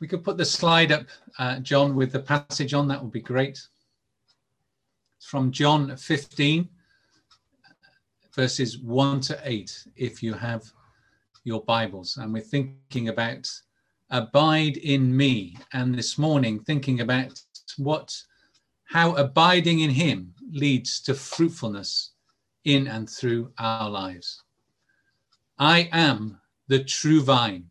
We could put the slide up, uh, John, with the passage on, that would be great. It's from John 15, verses 1 to 8, if you have your Bibles. And we're thinking about abide in me. And this morning, thinking about what, how abiding in him leads to fruitfulness in and through our lives. I am the true vine,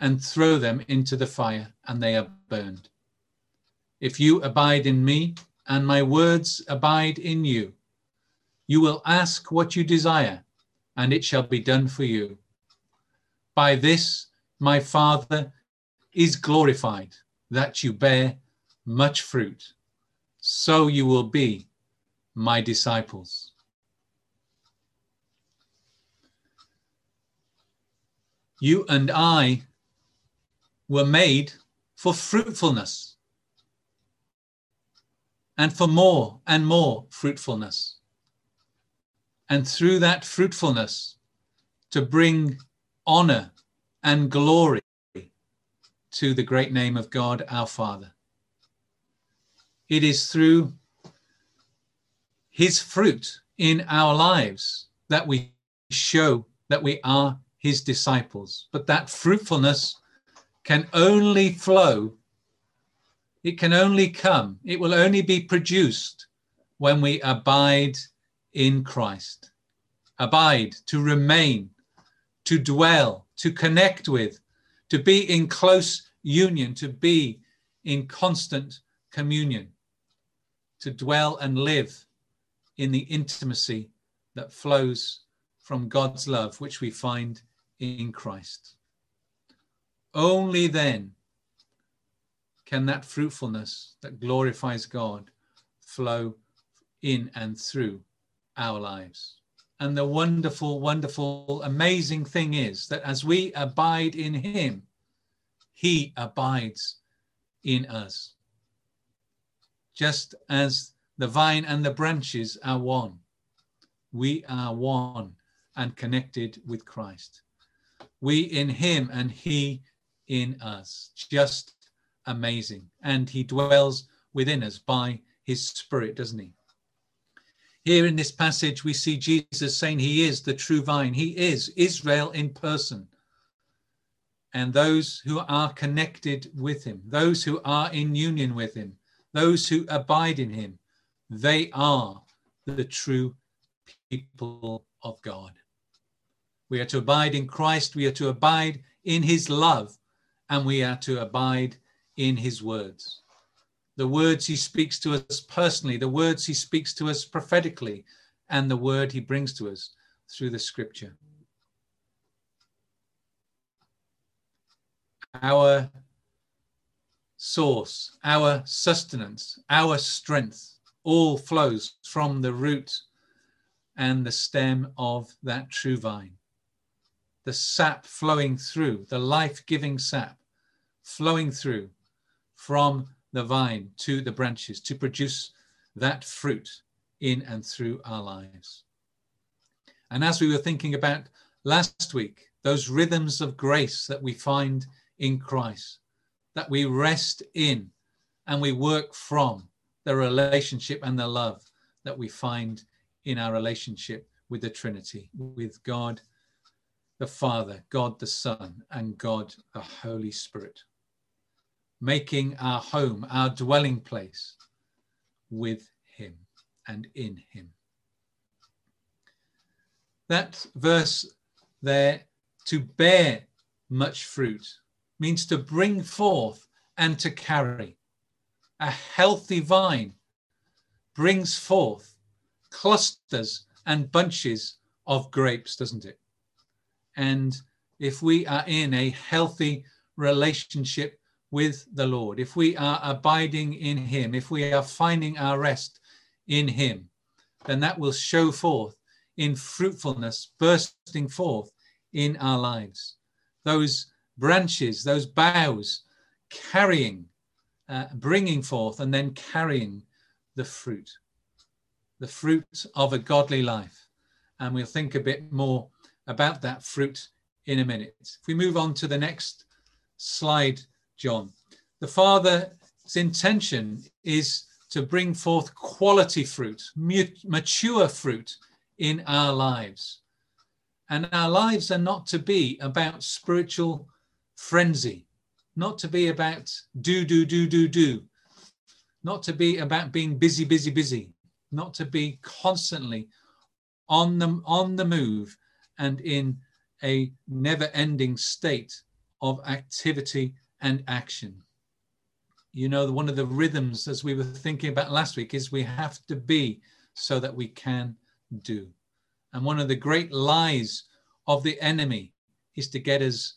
and throw them into the fire, and they are burned. If you abide in me, and my words abide in you, you will ask what you desire, and it shall be done for you. By this my Father is glorified, that you bear much fruit. So you will be my disciples. you and I were made for fruitfulness and for more and more fruitfulness. And through that fruitfulness, to bring honor and glory to the great name of God our Father. It is through his fruit in our lives that we show that we are his disciples. But that fruitfulness can only flow, it can only come, it will only be produced when we abide in Christ. Abide, to remain, to dwell, to connect with, to be in close union, to be in constant communion, to dwell and live in the intimacy that flows from God's love, which we find in Christ. Only then can that fruitfulness that glorifies God flow in and through our lives. And the wonderful, wonderful, amazing thing is that as we abide in Him, He abides in us. Just as the vine and the branches are one, we are one and connected with Christ we in him and he in us. Just amazing. And he dwells within us by his spirit, doesn't he? Here in this passage, we see Jesus saying he is the true vine. He is Israel in person. And those who are connected with him, those who are in union with him, those who abide in him, they are the true people of God. We are to abide in Christ. We are to abide in his love. And we are to abide in his words. The words he speaks to us personally, the words he speaks to us prophetically, and the word he brings to us through the scripture. Our source, our sustenance, our strength all flows from the root and the stem of that true vine the sap flowing through, the life giving sap flowing through from the vine to the branches to produce that fruit in and through our lives. And as we were thinking about last week, those rhythms of grace that we find in Christ, that we rest in and we work from the relationship and the love that we find in our relationship with the Trinity, with God the Father, God the Son, and God the Holy Spirit. making our home, our dwelling place with Him and in Him. That verse there, to bear much fruit, means to bring forth and to carry. A healthy vine brings forth clusters and bunches of grapes, doesn't it? And if we are in a healthy relationship with the Lord, if we are abiding in Him, if we are finding our rest in Him, then that will show forth in fruitfulness bursting forth in our lives. Those branches, those boughs carrying, uh, bringing forth, and then carrying the fruit, the fruit of a godly life. And we'll think a bit more about that fruit in a minute. If we move on to the next slide, John, the Father's intention is to bring forth quality fruit, mature fruit in our lives. And our lives are not to be about spiritual frenzy, not to be about do, do, do, do, do, not to be about being busy, busy, busy, not to be constantly on the, on the move and in a never ending state of activity and action. You know, one of the rhythms, as we were thinking about last week, is we have to be so that we can do. And one of the great lies of the enemy is to get us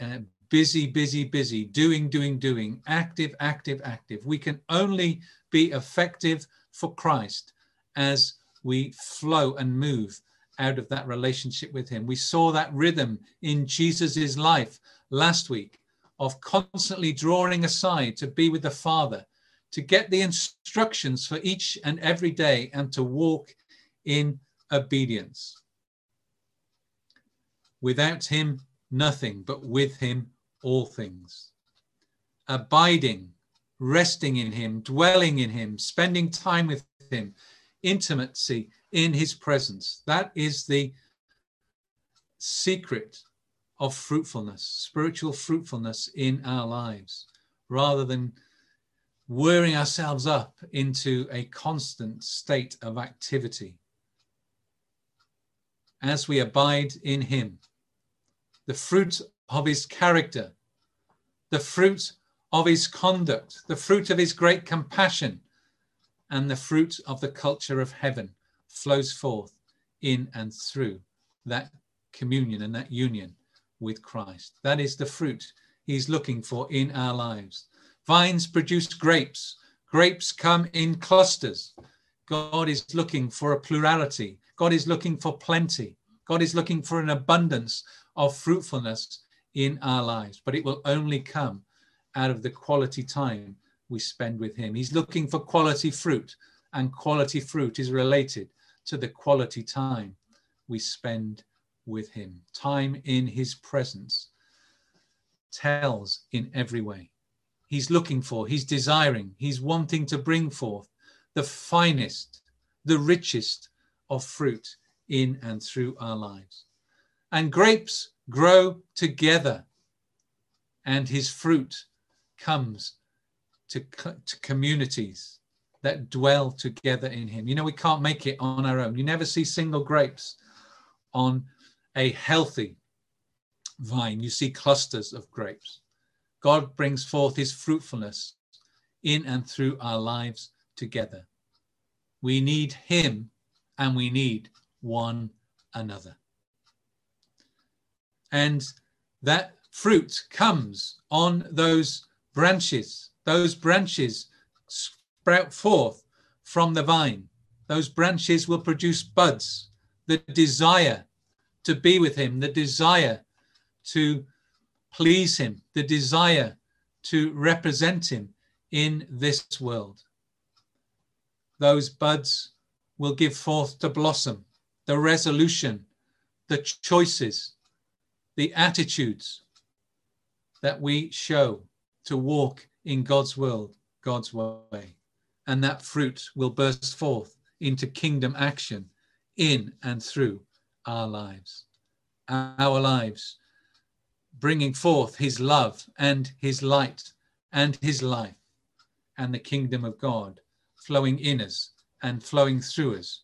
uh, busy, busy, busy, doing, doing, doing, active, active, active. We can only be effective for Christ as we flow and move out of that relationship with Him. We saw that rhythm in Jesus's life last week of constantly drawing aside to be with the Father, to get the instructions for each and every day, and to walk in obedience. Without him, nothing, but with him, all things. Abiding, resting in him, dwelling in him, spending time with him, intimacy in his presence. That is the secret of fruitfulness, spiritual fruitfulness in our lives, rather than wearing ourselves up into a constant state of activity as we abide in him. The fruit of his character, the fruit of his conduct, the fruit of his great compassion, and the fruit of the culture of heaven flows forth in and through that communion and that union with Christ. That is the fruit he's looking for in our lives. Vines produce grapes, grapes come in clusters. God is looking for a plurality God is looking for plenty. God is looking for an abundance of fruitfulness in our lives, but it will only come out of the quality time we spend with Him. He's looking for quality fruit, and quality fruit is related to the quality time we spend with Him. Time in His presence tells in every way. He's looking for, He's desiring, He's wanting to bring forth the finest, the richest, of fruit in and through our lives. And grapes grow together, and his fruit comes to, to communities that dwell together in him. You know, we can't make it on our own. You never see single grapes on a healthy vine, you see clusters of grapes. God brings forth his fruitfulness in and through our lives together. We need him and we need one another. And that fruit comes on those branches. Those branches sprout forth from the vine. Those branches will produce buds, the desire to be with him, the desire to please him, the desire to represent him in this world. Those buds will give forth to blossom, the resolution, the choices, the attitudes that we show to walk in God's world, God's way. And that fruit will burst forth into kingdom action in and through our lives. Our lives, bringing forth his love and his light and his life and the kingdom of God flowing in us and flowing through us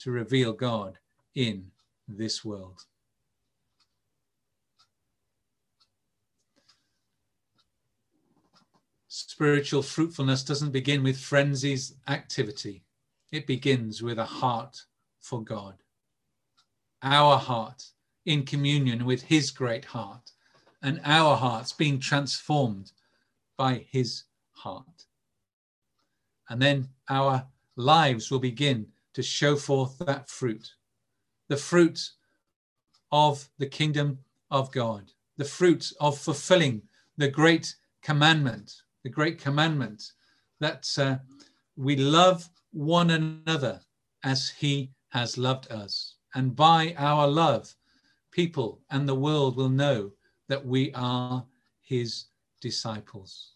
to reveal God in this world. Spiritual fruitfulness doesn't begin with frenzies activity. It begins with a heart for God. Our heart in communion with his great heart and our hearts being transformed by his heart. And then our lives will begin to show forth that fruit, the fruit of the kingdom of God, the fruit of fulfilling the great commandment, the great commandment that uh, we love one another as he has loved us. And by our love, people and the world will know that we are his disciples.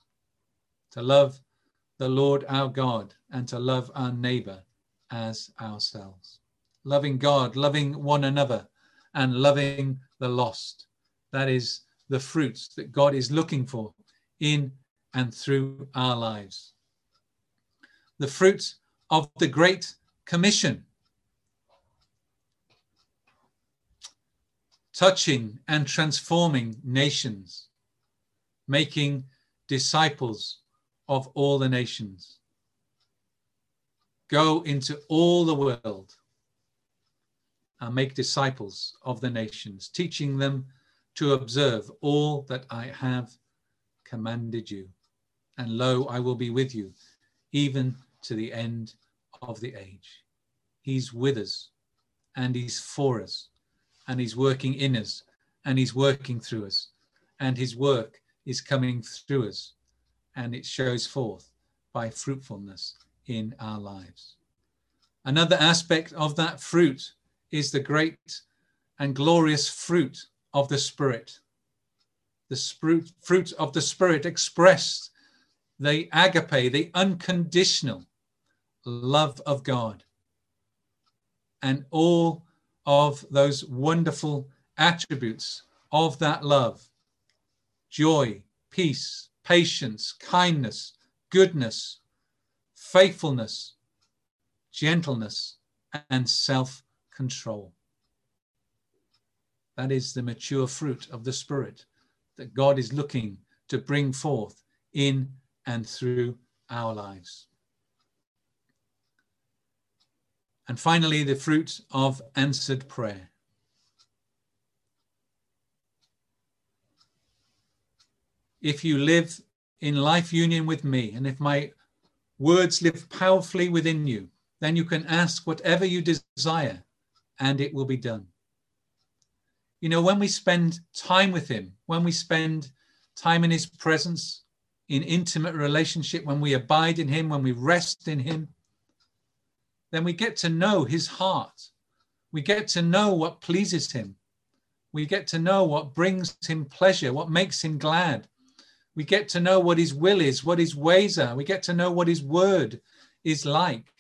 To love the Lord our God and to love our neighbor as ourselves. Loving God, loving one another, and loving the lost. That is the fruits that God is looking for in and through our lives. The fruit of the Great Commission. Touching and transforming nations, making disciples of all the nations. Go into all the world and make disciples of the nations, teaching them to observe all that I have commanded you. And lo, I will be with you, even to the end of the age. He's with us, and He's for us, and He's working in us, and He's working through us, and His work is coming through us and it shows forth by fruitfulness in our lives. Another aspect of that fruit is the great and glorious fruit of the Spirit. The fruit of the Spirit expressed the agape, the unconditional love of God, and all of those wonderful attributes of that love joy, peace, patience, kindness, goodness, faithfulness, gentleness, and self control. That is the mature fruit of the Spirit that God is looking to bring forth in and through our lives. And finally, the fruit of answered prayer. if you live in life union with me, and if my words live powerfully within you, then you can ask whatever you desire and it will be done. You know, when we spend time with Him, when we spend time in His presence, in intimate relationship, when we abide in Him, when we rest in Him, then we get to know His heart. We get to know what pleases Him. We get to know what brings Him pleasure, what makes Him glad we get to know what his will is, what his ways are. We get to know what his word is like.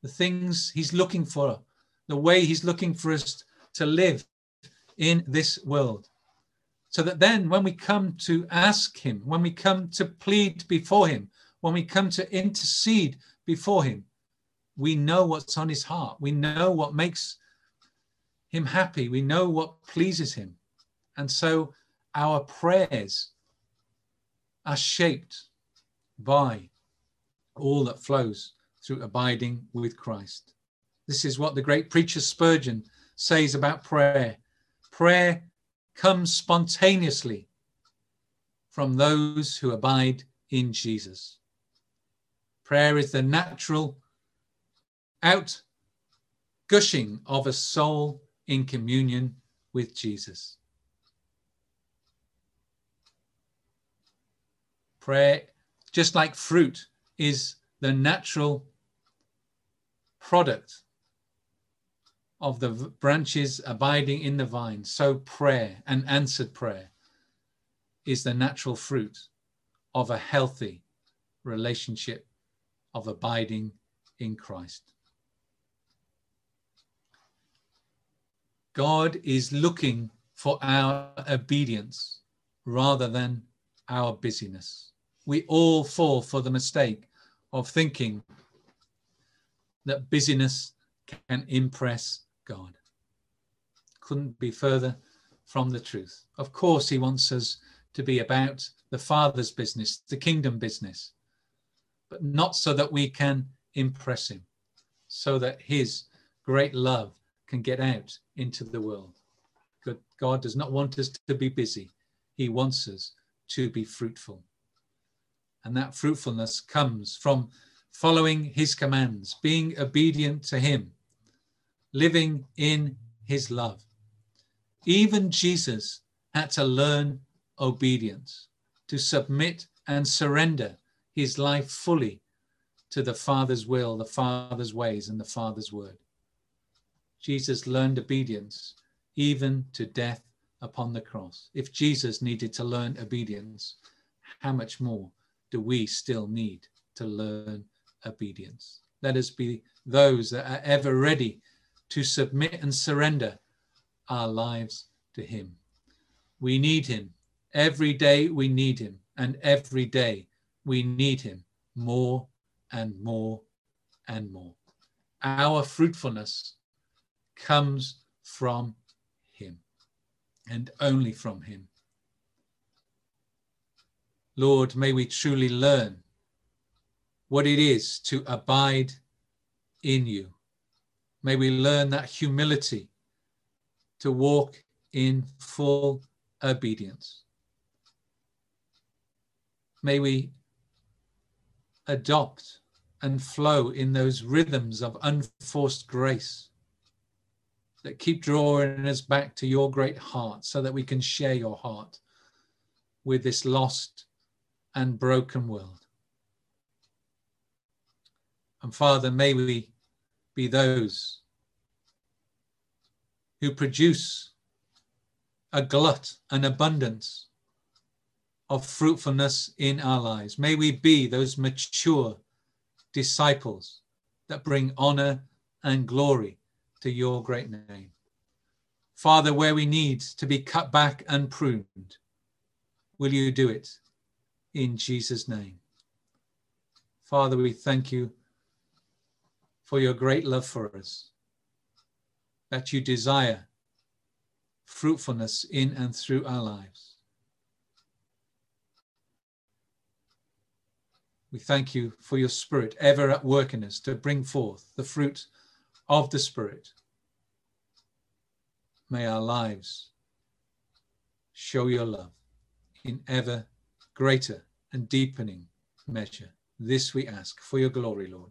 The things he's looking for, the way he's looking for us to live in this world. So that then, when we come to ask him, when we come to plead before him, when we come to intercede before him, we know what's on his heart. We know what makes him happy. We know what pleases him. And so our prayers are shaped by all that flows through abiding with Christ. This is what the great preacher Spurgeon says about prayer. Prayer comes spontaneously from those who abide in Jesus. Prayer is the natural out gushing of a soul in communion with Jesus. Prayer, just like fruit, is the natural product of the branches abiding in the vine. So, prayer and answered prayer is the natural fruit of a healthy relationship of abiding in Christ. God is looking for our obedience rather than our busyness. We all fall for the mistake of thinking that busyness can impress God. Couldn't be further from the truth. Of course, He wants us to be about the Father's business, the kingdom business, but not so that we can impress Him, so that His great love can get out into the world. God does not want us to be busy, He wants us to be fruitful. And that fruitfulness comes from following His commands, being obedient to Him, living in His love. Even Jesus had to learn obedience, to submit and surrender his life fully to the Father's will, the Father's ways, and the Father's word. Jesus learned obedience even to death upon the cross. If Jesus needed to learn obedience, how much more do we still need to learn obedience? Let us be those that are ever ready to submit and surrender our lives to Him. We need Him. Every day we need Him. And every day we need Him more and more and more. Our fruitfulness comes from Him and only from Him. Lord, may we truly learn what it is to abide in you. May we learn that humility to walk in full obedience. May we adopt and flow in those rhythms of unforced grace that keep drawing us back to your great heart so that we can share your heart with this lost and broken world. And Father, may we be those who produce a glut, an abundance of fruitfulness in our lives. May we be those mature disciples that bring honor and glory to your great name. Father, where we need to be cut back and pruned, will you do it in Jesus' name? Father, we thank you for your great love for us, that you desire fruitfulness in and through our lives. We thank you for your Spirit ever at work in us to bring forth the fruit of the Spirit. May our lives show your love in ever greater and deepening measure. This we ask for your glory, Lord.